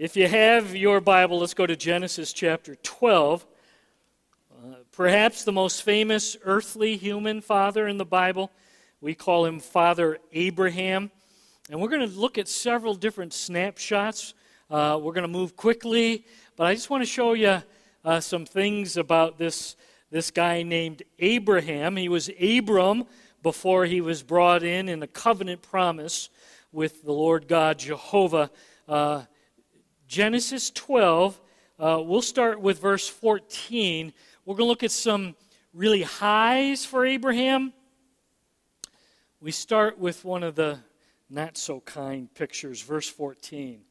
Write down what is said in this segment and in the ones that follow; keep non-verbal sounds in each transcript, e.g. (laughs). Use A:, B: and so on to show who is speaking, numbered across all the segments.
A: If you have your Bible, let's go to Genesis chapter 12. Uh, perhaps the most famous earthly human father in the Bible. We call him Father Abraham. And we're going to look at several different snapshots. Uh, we're going to move quickly, but I just want to show you uh, some things about this, this guy named Abraham. He was Abram before he was brought in in a covenant promise with the Lord God Jehovah. Genesis 12, uh, we'll start with verse 14. We're going to look at some really highs for Abraham. We start with one of the not so kind pictures, verse 14.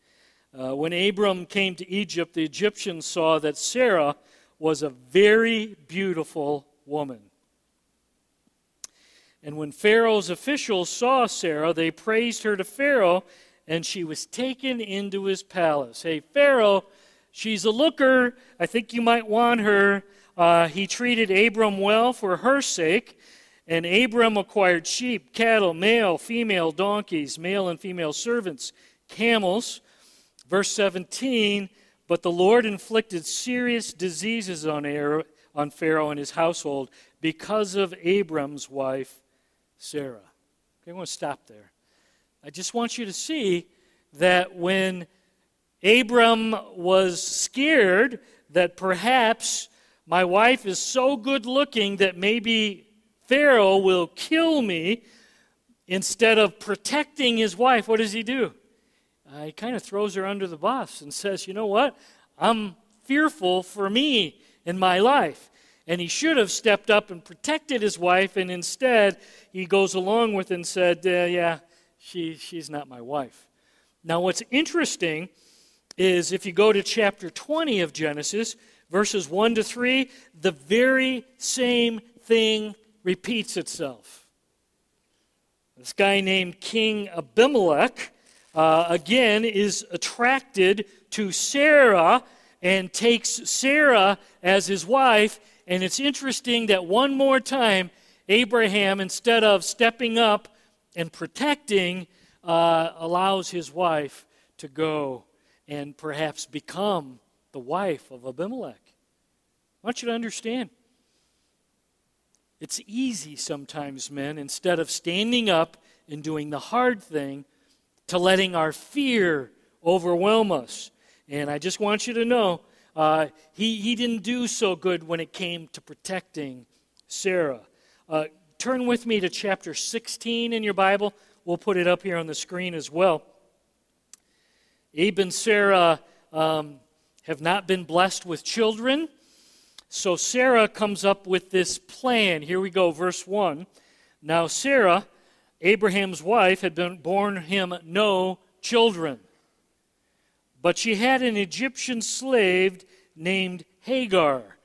A: Uh, when Abram came to Egypt, the Egyptians saw that Sarah was a very beautiful woman. And when Pharaoh's officials saw Sarah, they praised her to Pharaoh and she was taken into his palace. Hey, Pharaoh, she's a looker. I think you might want her. Uh, he treated Abram well for her sake, and Abram acquired sheep, cattle, male, female donkeys, male and female servants, camels. Verse 17 But the Lord inflicted serious diseases on, on Pharaoh and his household because of Abram's wife, Sarah. Okay, I want to stop there. I just want you to see that when Abram was scared that perhaps my wife is so good looking that maybe Pharaoh will kill me, instead of protecting his wife, what does he do? Uh, he kind of throws her under the bus and says, You know what? I'm fearful for me and my life. And he should have stepped up and protected his wife, and instead he goes along with it and said, uh, Yeah, she, she's not my wife. Now, what's interesting is if you go to chapter 20 of Genesis, verses 1 to 3, the very same thing repeats itself. This guy named King Abimelech, uh, again, is attracted to Sarah and takes Sarah as his wife. And it's interesting that one more time, Abraham, instead of stepping up and protecting uh, allows his wife to go and perhaps become the wife of Abimelech. I want you to understand. It's easy sometimes, men, instead of standing up and doing the hard thing, to letting our fear overwhelm us. And I just want you to know uh, he, he didn't do so good when it came to protecting Sarah. Uh, turn with me to chapter 16 in your Bible. We'll put it up here on the screen as well. Abe and Sarah um, have not been blessed with children. So Sarah comes up with this plan. Here we go, verse 1. Now, Sarah, Abraham's wife, had been born him no children. But she had an Egyptian slave named Hagar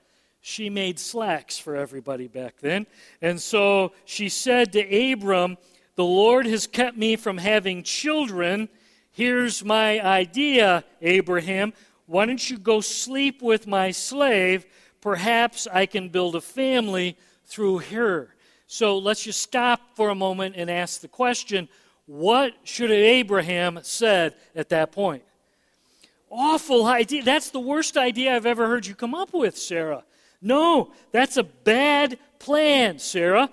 A: she made slacks for everybody back then. And so she said to Abram, The Lord has kept me from having children. Here's my idea, Abraham. Why don't you go sleep with my slave? Perhaps I can build a family through her. So let's just stop for a moment and ask the question what should Abraham said at that point? Awful idea. That's the worst idea I've ever heard you come up with, Sarah. No, that's a bad plan, Sarah.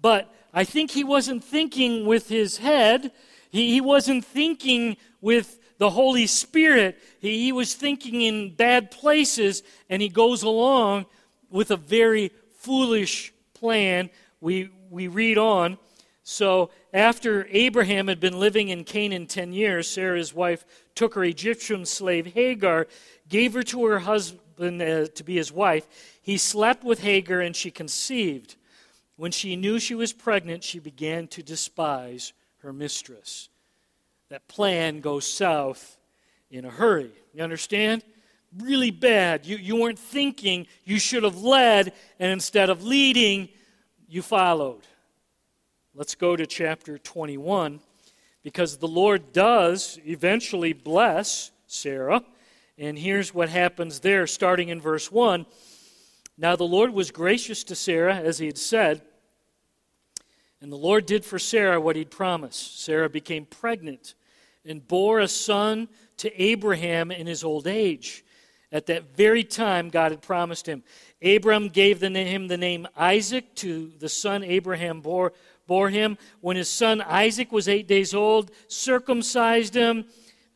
A: But I think he wasn't thinking with his head, he, he wasn't thinking with the Holy Spirit. He, he was thinking in bad places, and he goes along with a very foolish plan. We, we read on. So, after Abraham had been living in Canaan 10 years, Sarah, his wife, took her Egyptian slave Hagar, gave her to her husband uh, to be his wife. He slept with Hagar, and she conceived. When she knew she was pregnant, she began to despise her mistress. That plan goes south in a hurry. You understand? Really bad. You, you weren't thinking, you should have led, and instead of leading, you followed. Let's go to chapter 21 because the Lord does eventually bless Sarah. And here's what happens there, starting in verse 1. Now the Lord was gracious to Sarah, as he had said, and the Lord did for Sarah what he'd promised. Sarah became pregnant and bore a son to Abraham in his old age. At that very time, God had promised him. Abram gave the, him the name Isaac to the son Abraham bore, bore him. When his son Isaac was eight days old, circumcised him.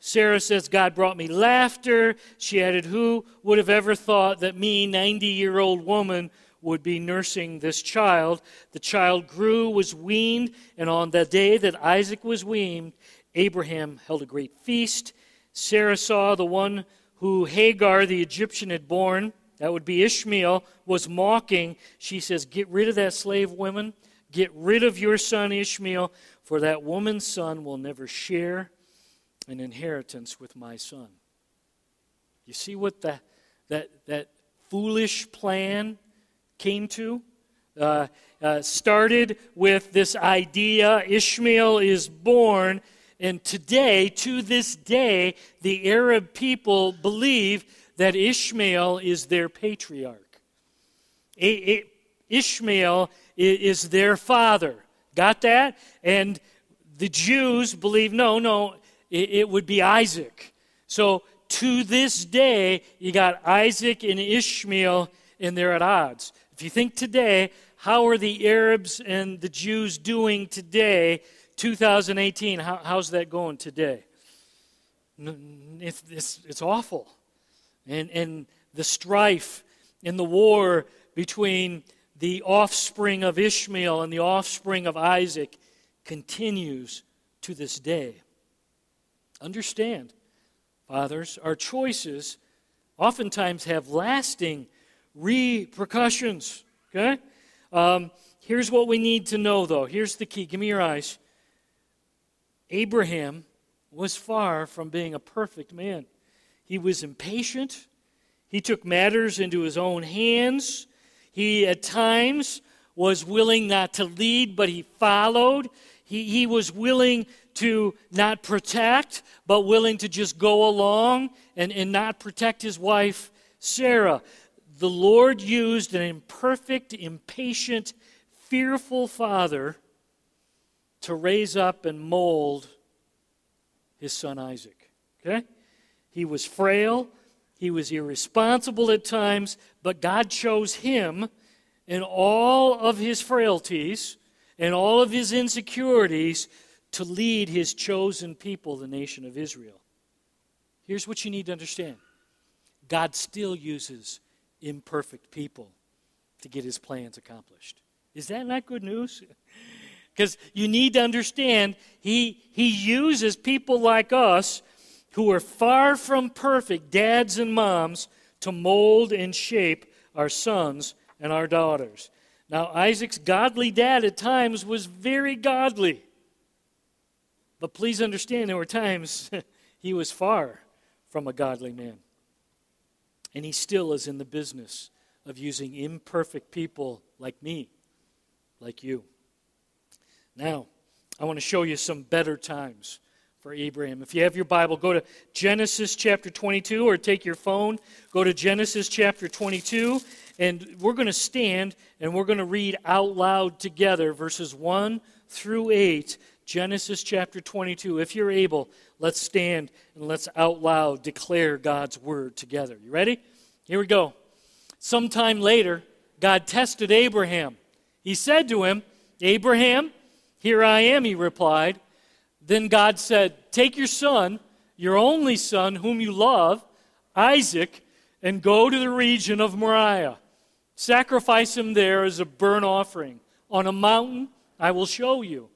A: Sarah says, God brought me laughter. She added, Who would have ever thought that me, 90 year old woman, would be nursing this child? The child grew, was weaned, and on the day that Isaac was weaned, Abraham held a great feast. Sarah saw the one who Hagar the Egyptian had born, that would be Ishmael, was mocking. She says, Get rid of that slave woman. Get rid of your son Ishmael, for that woman's son will never share an inheritance with my son. You see what the, that, that foolish plan came to? Uh, uh, started with this idea Ishmael is born, and today, to this day, the Arab people believe that Ishmael is their patriarch. A- A- Ishmael is their father. Got that? And the Jews believe no, no, it, it would be Isaac. So to this day, you got Isaac and Ishmael, and they're at odds. If you think today, how are the Arabs and the Jews doing today, 2018? How, how's that going today? It's, it's, it's awful. And, and the strife and the war between the offspring of Ishmael and the offspring of Isaac continues to this day. Understand, fathers, our choices oftentimes have lasting repercussions. Okay? Um, here's what we need to know, though. Here's the key. Give me your eyes. Abraham was far from being a perfect man. He was impatient. He took matters into his own hands. He, at times, was willing not to lead, but he followed. He, he was willing to not protect, but willing to just go along and, and not protect his wife, Sarah. The Lord used an imperfect, impatient, fearful father to raise up and mold his son Isaac. Okay? He was frail, he was irresponsible at times, but God chose him in all of his frailties and all of his insecurities to lead his chosen people, the nation of Israel. Here's what you need to understand God still uses imperfect people to get his plans accomplished. Is that not good news? (laughs) Because you need to understand, he, he uses people like us who are far from perfect, dads and moms, to mold and shape our sons and our daughters. Now, Isaac's godly dad at times was very godly. But please understand, there were times (laughs) he was far from a godly man. And he still is in the business of using imperfect people like me, like you. Now, I want to show you some better times for Abraham. If you have your Bible, go to Genesis chapter 22 or take your phone, go to Genesis chapter 22, and we're going to stand and we're going to read out loud together verses 1 through 8 Genesis chapter 22. If you're able, let's stand and let's out loud declare God's word together. You ready? Here we go. Sometime later, God tested Abraham. He said to him, Abraham, here I am, he replied. Then God said, Take your son, your only son, whom you love, Isaac, and go to the region of Moriah. Sacrifice him there as a burnt offering on a mountain I will show you.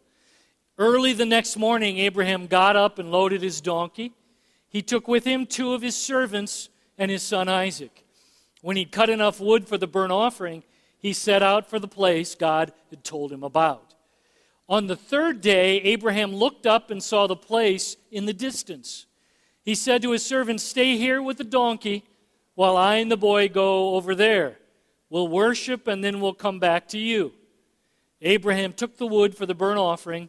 A: Early the next morning, Abraham got up and loaded his donkey. He took with him two of his servants and his son Isaac. When he'd cut enough wood for the burnt offering, he set out for the place God had told him about. On the third day, Abraham looked up and saw the place in the distance. He said to his servant, Stay here with the donkey while I and the boy go over there. We'll worship and then we'll come back to you. Abraham took the wood for the burnt offering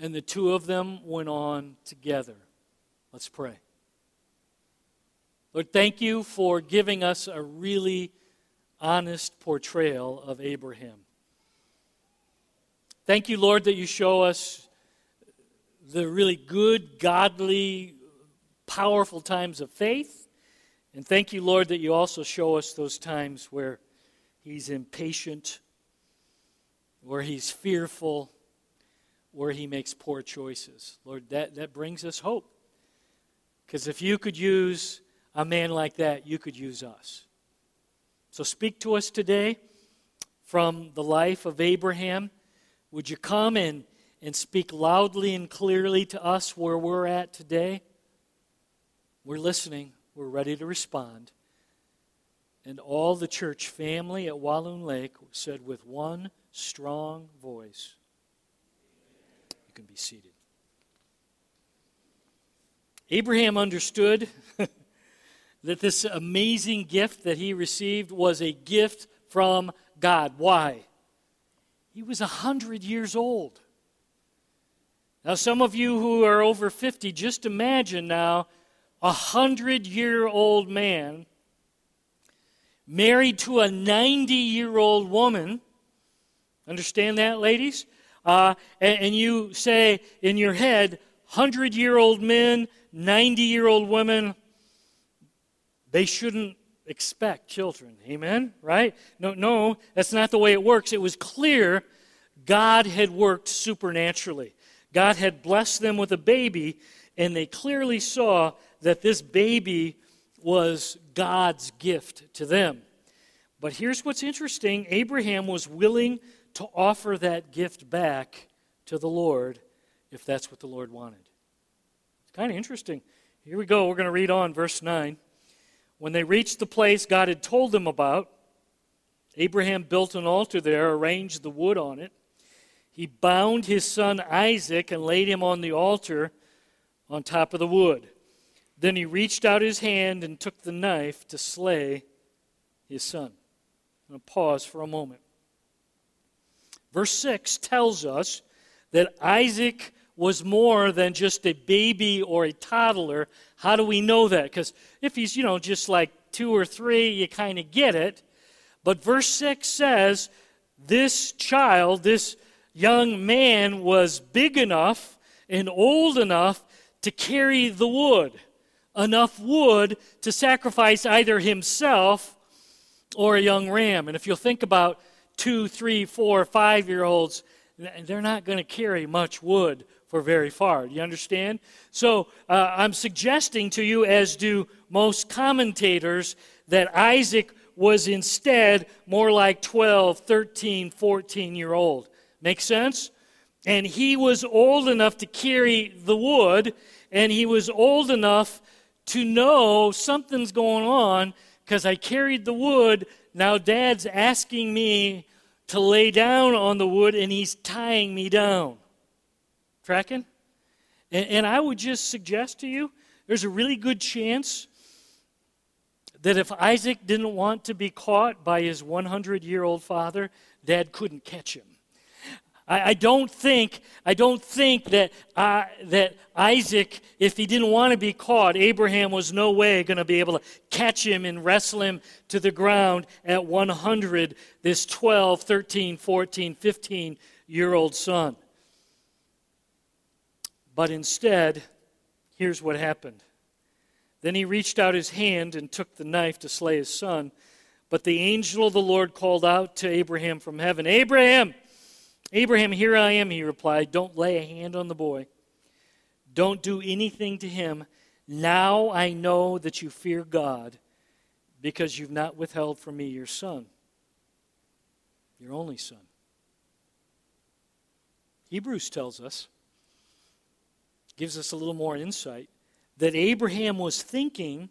A: And the two of them went on together. Let's pray. Lord, thank you for giving us a really honest portrayal of Abraham. Thank you, Lord, that you show us the really good, godly, powerful times of faith. And thank you, Lord, that you also show us those times where he's impatient, where he's fearful, where he makes poor choices. Lord, that, that brings us hope. Because if you could use a man like that, you could use us. So speak to us today from the life of Abraham. Would you come and, and speak loudly and clearly to us where we're at today? We're listening, we're ready to respond. And all the church family at Walloon Lake said with one strong voice, can be seated. Abraham understood (laughs) that this amazing gift that he received was a gift from God. Why? He was a hundred years old. Now, some of you who are over 50, just imagine now a hundred year old man married to a 90 year old woman. Understand that, ladies? Uh, and, and you say in your head, 100 year old men, 90 year old women, they shouldn't expect children. Amen? Right? No, no, that's not the way it works. It was clear God had worked supernaturally. God had blessed them with a baby, and they clearly saw that this baby was God's gift to them. But here's what's interesting Abraham was willing to offer that gift back to the Lord if that's what the Lord wanted. It's kind of interesting. Here we go. We're going to read on, verse 9. When they reached the place God had told them about, Abraham built an altar there, arranged the wood on it. He bound his son Isaac and laid him on the altar on top of the wood. Then he reached out his hand and took the knife to slay his son. I'm going to pause for a moment. Verse 6 tells us that Isaac was more than just a baby or a toddler. How do we know that? Because if he's, you know, just like two or three, you kind of get it. But verse 6 says this child, this young man, was big enough and old enough to carry the wood, enough wood to sacrifice either himself or a young ram. And if you'll think about two, three, four, five year olds, they're not going to carry much wood for very far. Do you understand? So uh, I'm suggesting to you, as do most commentators, that Isaac was instead more like 12, 13, 14 year old. Make sense? And he was old enough to carry the wood, and he was old enough to know something's going on because I carried the wood. Now dad's asking me to lay down on the wood, and he's tying me down. Tracking? And, and I would just suggest to you there's a really good chance that if Isaac didn't want to be caught by his 100 year old father, dad couldn't catch him. I, I, don't think I don't think that uh, that Isaac, if he didn't want to be caught, Abraham was no way going to be able to catch him and wrestle him to the ground at 100. This 12, 13, 14, 15 year old son. But instead, here's what happened. Then he reached out his hand and took the knife to slay his son. But the angel of the Lord called out to Abraham from heaven Abraham! Abraham, here I am, he replied. Don't lay a hand on the boy. Don't do anything to him. Now I know that you fear God because you've not withheld from me your son, your only son. Hebrews tells us gives us a little more insight that Abraham was thinking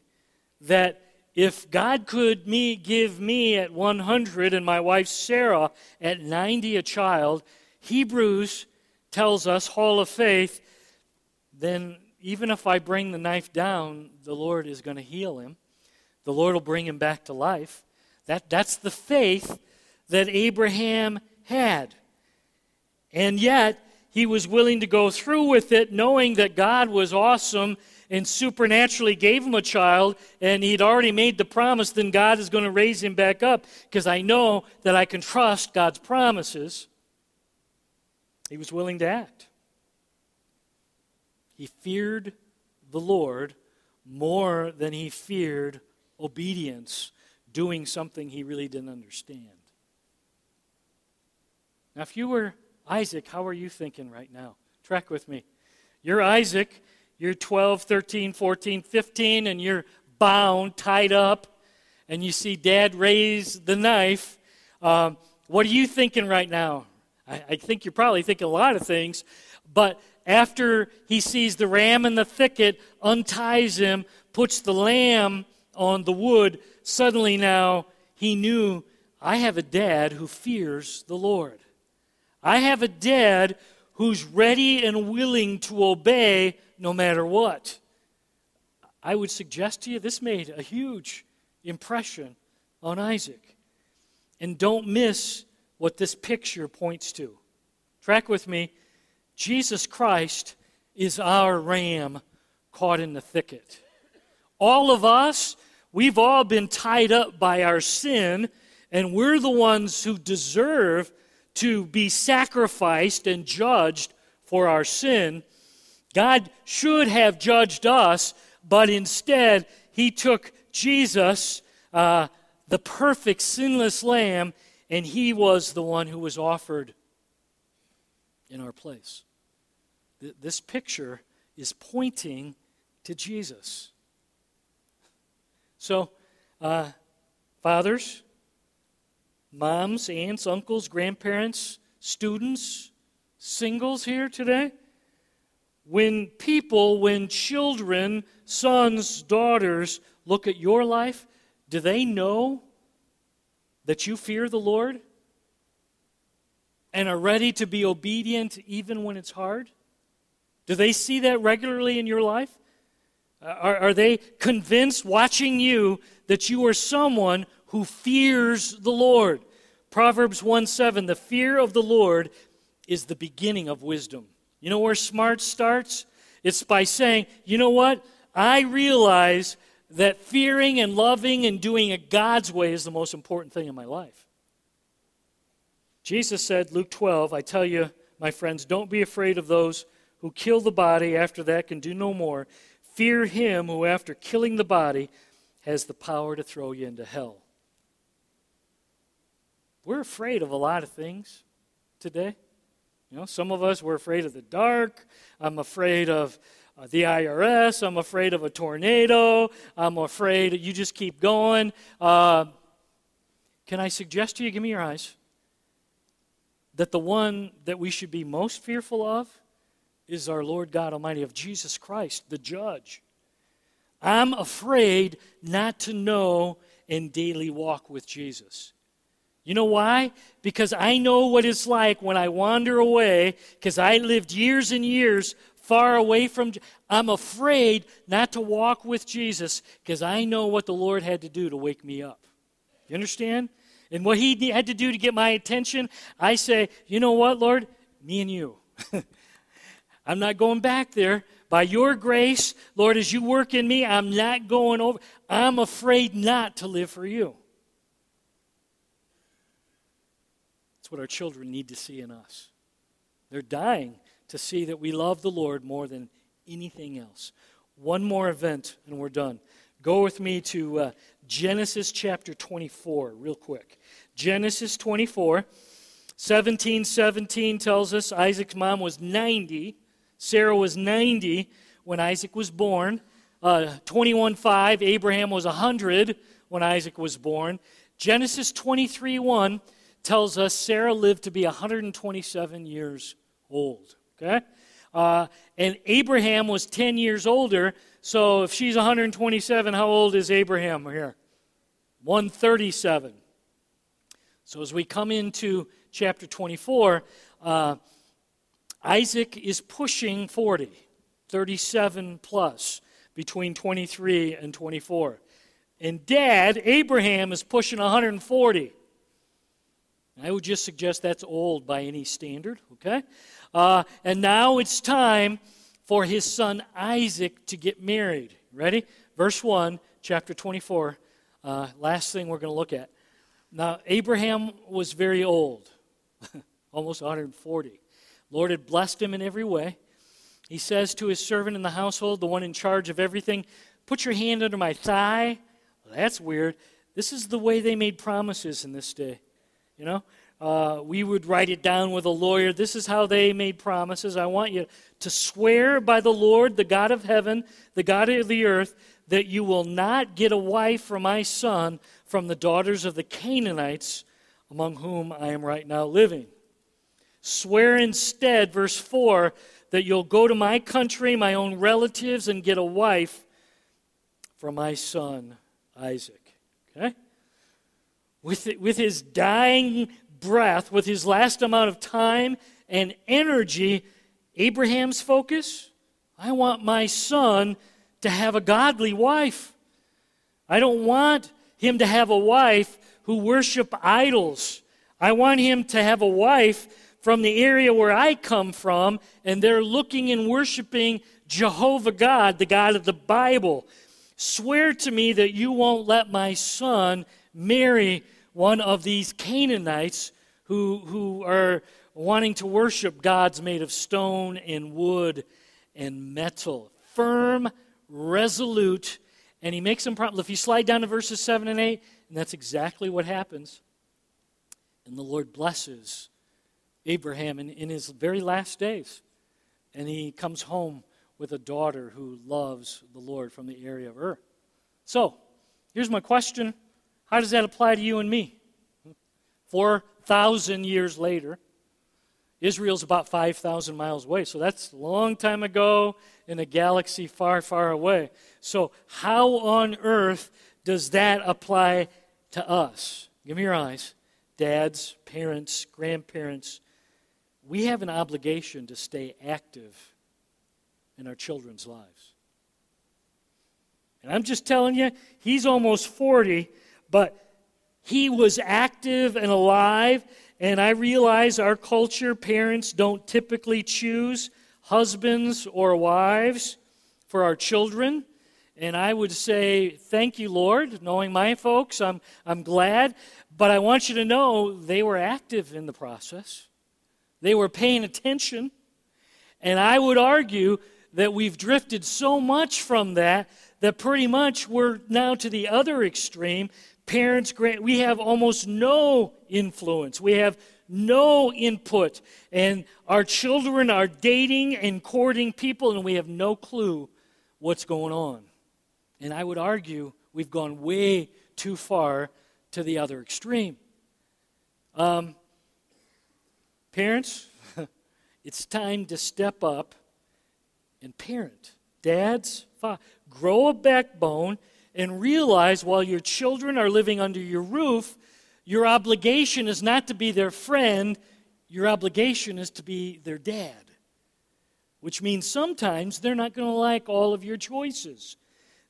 A: that if God could me, give me at 100 and my wife Sarah at 90 a child, Hebrews tells us, Hall of Faith, then even if I bring the knife down, the Lord is going to heal him. The Lord will bring him back to life. That, that's the faith that Abraham had. And yet, he was willing to go through with it, knowing that God was awesome and supernaturally gave him a child, and he'd already made the promise, then God is going to raise him back up because I know that I can trust God's promises. He was willing to act. He feared the Lord more than he feared obedience, doing something he really didn't understand. Now, if you were Isaac, how are you thinking right now? Track with me. You're Isaac, you're 12, 13, 14, 15, and you're bound, tied up, and you see dad raise the knife. Um, what are you thinking right now? I, I think you're probably thinking a lot of things, but after he sees the ram in the thicket, unties him, puts the lamb on the wood, suddenly now he knew I have a dad who fears the Lord. I have a dad who's ready and willing to obey no matter what. I would suggest to you this made a huge impression on Isaac. And don't miss what this picture points to. Track with me. Jesus Christ is our ram caught in the thicket. All of us, we've all been tied up by our sin, and we're the ones who deserve to be sacrificed and judged for our sin. God should have judged us, but instead, He took Jesus, uh, the perfect, sinless Lamb, and He was the one who was offered in our place. Th- this picture is pointing to Jesus. So, uh, fathers, moms, aunts, uncles, grandparents, students, singles here today, when people, when children, sons, daughters look at your life, do they know that you fear the Lord and are ready to be obedient even when it's hard? Do they see that regularly in your life? Uh, are, are they convinced, watching you, that you are someone who fears the Lord? Proverbs 1 7 The fear of the Lord is the beginning of wisdom. You know where smart starts? It's by saying, you know what? I realize that fearing and loving and doing it God's way is the most important thing in my life. Jesus said, Luke 12, I tell you, my friends, don't be afraid of those who kill the body, after that can do no more. Fear him who, after killing the body, has the power to throw you into hell. We're afraid of a lot of things today. You know, some of us, we're afraid of the dark. I'm afraid of uh, the IRS. I'm afraid of a tornado. I'm afraid, you just keep going. Uh, can I suggest to you, give me your eyes, that the one that we should be most fearful of is our Lord God Almighty, of Jesus Christ, the judge. I'm afraid not to know and daily walk with Jesus. You know why? Because I know what it's like when I wander away, because I lived years and years far away from. I'm afraid not to walk with Jesus because I know what the Lord had to do to wake me up. You understand? And what He had to do to get my attention, I say, you know what, Lord? Me and you. (laughs) I'm not going back there. By your grace, Lord, as you work in me, I'm not going over. I'm afraid not to live for you. That's what our children need to see in us. They're dying to see that we love the Lord more than anything else. One more event, and we're done. Go with me to uh, Genesis chapter 24, real quick. Genesis 24, 17 17 tells us Isaac's mom was 90. Sarah was 90 when Isaac was born. Uh, 21 5, Abraham was 100 when Isaac was born. Genesis 23 1 tells us Sarah lived to be 127 years old. Okay? Uh, and Abraham was 10 years older. So if she's 127, how old is Abraham here? 137. So as we come into chapter 24, uh, Isaac is pushing 40. 37 plus, between 23 and 24. And dad, Abraham, is pushing 140. I would just suggest that's old by any standard, okay? Uh, and now it's time for his son Isaac to get married. Ready? Verse 1, chapter 24. Uh, last thing we're going to look at. Now, Abraham was very old, (laughs) almost 140. Lord had blessed him in every way. He says to his servant in the household, the one in charge of everything, Put your hand under my thigh. Well, that's weird. This is the way they made promises in this day. You know, uh, we would write it down with a lawyer. This is how they made promises. I want you to swear by the Lord, the God of heaven, the God of the earth, that you will not get a wife for my son from the daughters of the Canaanites among whom I am right now living. Swear instead, verse 4, that you'll go to my country, my own relatives, and get a wife for my son Isaac. Okay? With, with his dying breath, with his last amount of time and energy, Abraham's focus I want my son to have a godly wife. I don't want him to have a wife who worship idols. I want him to have a wife from the area where I come from, and they're looking and worshiping Jehovah God, the God of the Bible. Swear to me that you won't let my son marry one of these Canaanites who, who are wanting to worship gods made of stone and wood and metal. Firm, resolute, and he makes them promise. If you slide down to verses 7 and 8, and that's exactly what happens. And the Lord blesses Abraham in, in his very last days. And he comes home with a daughter who loves the Lord from the area of Ur. So, here's my question How does that apply to you and me? 4,000 years later, Israel's about 5,000 miles away. So that's a long time ago in a galaxy far, far away. So, how on earth does that apply to us? Give me your eyes. Dads, parents, grandparents, we have an obligation to stay active in our children's lives. And I'm just telling you, he's almost 40, but he was active and alive. And I realize our culture, parents don't typically choose husbands or wives for our children. And I would say, thank you, Lord. Knowing my folks, I'm, I'm glad. But I want you to know they were active in the process. They were paying attention. And I would argue that we've drifted so much from that that pretty much we're now to the other extreme. Parents, grant we have almost no influence. We have no input. And our children are dating and courting people, and we have no clue what's going on. And I would argue we've gone way too far to the other extreme. Um, Parents, (laughs) it's time to step up and parent. Dads, grow a backbone and realize while your children are living under your roof, your obligation is not to be their friend, your obligation is to be their dad. Which means sometimes they're not going to like all of your choices.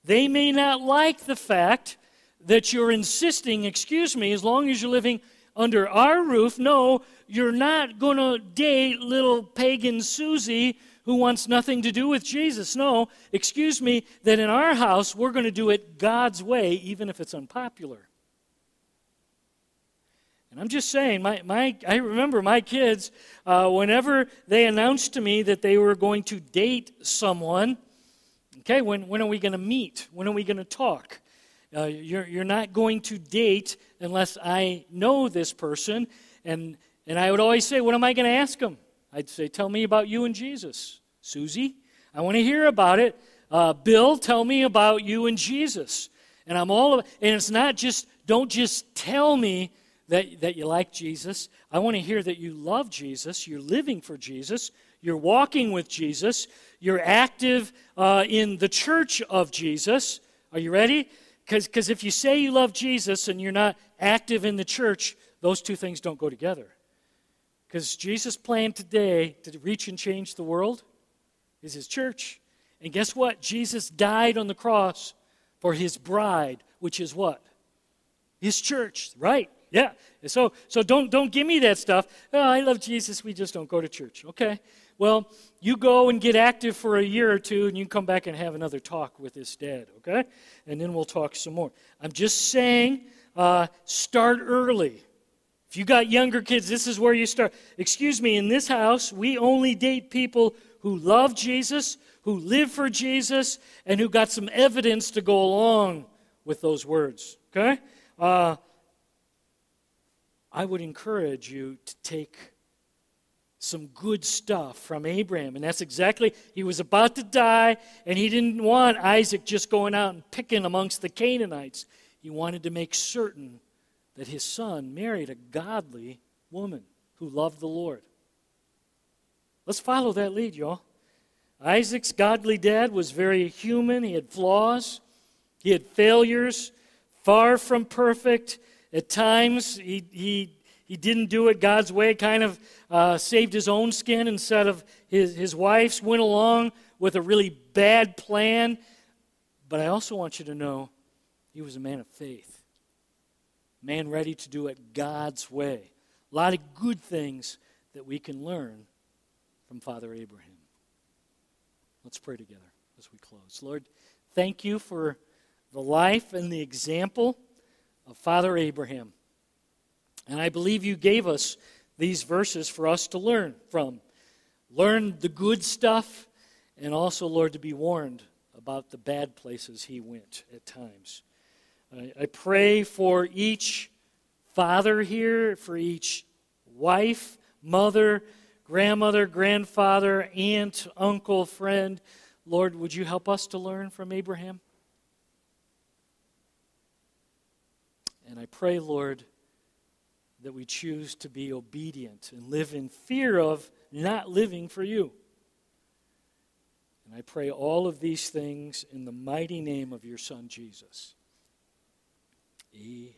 A: They may not like the fact that you're insisting, excuse me, as long as you're living under our roof. No, you're not going to date little pagan Susie who wants nothing to do with Jesus. No, excuse me, that in our house we're going to do it God's way, even if it's unpopular. And I'm just saying, my, my, I remember my kids, uh, whenever they announced to me that they were going to date someone, okay, when, when are we going to meet? When are we going to talk? Uh, you're, you're not going to date unless I know this person. And, and I would always say, What am I going to ask them? I'd say, Tell me about you and Jesus. Susie, I want to hear about it. Uh, Bill, tell me about you and Jesus. And I'm all, and it's not just, don't just tell me that, that you like Jesus. I want to hear that you love Jesus, you're living for Jesus, you're walking with Jesus, you're active uh, in the church of Jesus. Are you ready? Because if you say you love Jesus and you're not active in the church, those two things don't go together. Because Jesus' plan today to reach and change the world is his church. And guess what? Jesus died on the cross for his bride, which is what? His church, right? Yeah. So so don't don't give me that stuff. Oh, I love Jesus, we just don't go to church. Okay. Well, you go and get active for a year or two and you come back and have another talk with this dad, okay? And then we'll talk some more. I'm just saying uh, start early. If you got younger kids, this is where you start. Excuse me, in this house, we only date people who love Jesus, who live for Jesus, and who got some evidence to go along with those words. Okay? Uh, I would encourage you to take some good stuff from Abraham. And that's exactly, he was about to die, and he didn't want Isaac just going out and picking amongst the Canaanites. He wanted to make certain that his son married a godly woman who loved the Lord. Let's follow that lead, y'all. Isaac's godly dad was very human. He had flaws, he had failures, far from perfect. At times, he, he, he didn't do it God's way, kind of uh, saved his own skin instead of his, his wife's, went along with a really bad plan. But I also want you to know he was a man of faith, man ready to do it God's way. A lot of good things that we can learn from Father Abraham. Let's pray together as we close. Lord, thank you for the life and the example of Father Abraham. And I believe you gave us these verses for us to learn from. Learn the good stuff, and also, Lord, to be warned about the bad places he went at times. I, I pray for each father here, for each wife, mother, grandmother, grandfather, aunt, uncle, friend. Lord, would you help us to learn from Abraham? And I pray, Lord, that we choose to be obedient and live in fear of not living for you. And I pray all of these things in the mighty name of your Son, Jesus. Amen.